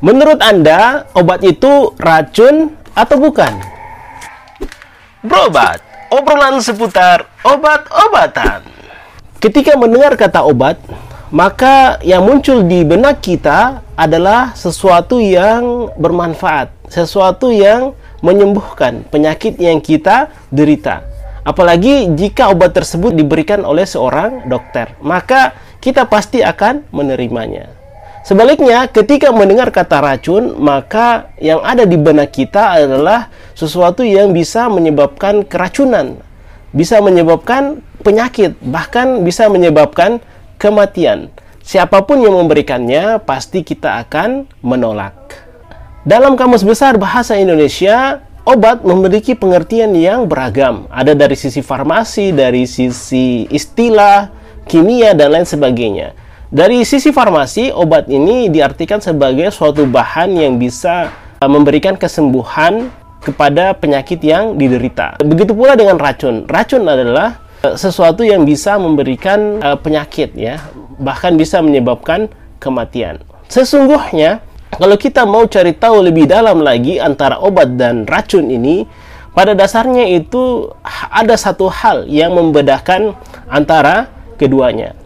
Menurut Anda, obat itu racun atau bukan? Berobat, obrolan seputar obat-obatan. Ketika mendengar kata obat, maka yang muncul di benak kita adalah sesuatu yang bermanfaat, sesuatu yang menyembuhkan penyakit yang kita derita. Apalagi jika obat tersebut diberikan oleh seorang dokter, maka kita pasti akan menerimanya. Sebaliknya, ketika mendengar kata racun, maka yang ada di benak kita adalah sesuatu yang bisa menyebabkan keracunan, bisa menyebabkan penyakit, bahkan bisa menyebabkan kematian. Siapa pun yang memberikannya, pasti kita akan menolak. Dalam Kamus Besar Bahasa Indonesia, obat memiliki pengertian yang beragam. Ada dari sisi farmasi, dari sisi istilah, kimia, dan lain sebagainya. Dari sisi farmasi, obat ini diartikan sebagai suatu bahan yang bisa uh, memberikan kesembuhan kepada penyakit yang diderita. Begitu pula dengan racun. Racun adalah uh, sesuatu yang bisa memberikan uh, penyakit ya, bahkan bisa menyebabkan kematian. Sesungguhnya kalau kita mau cari tahu lebih dalam lagi antara obat dan racun ini, pada dasarnya itu ada satu hal yang membedakan antara keduanya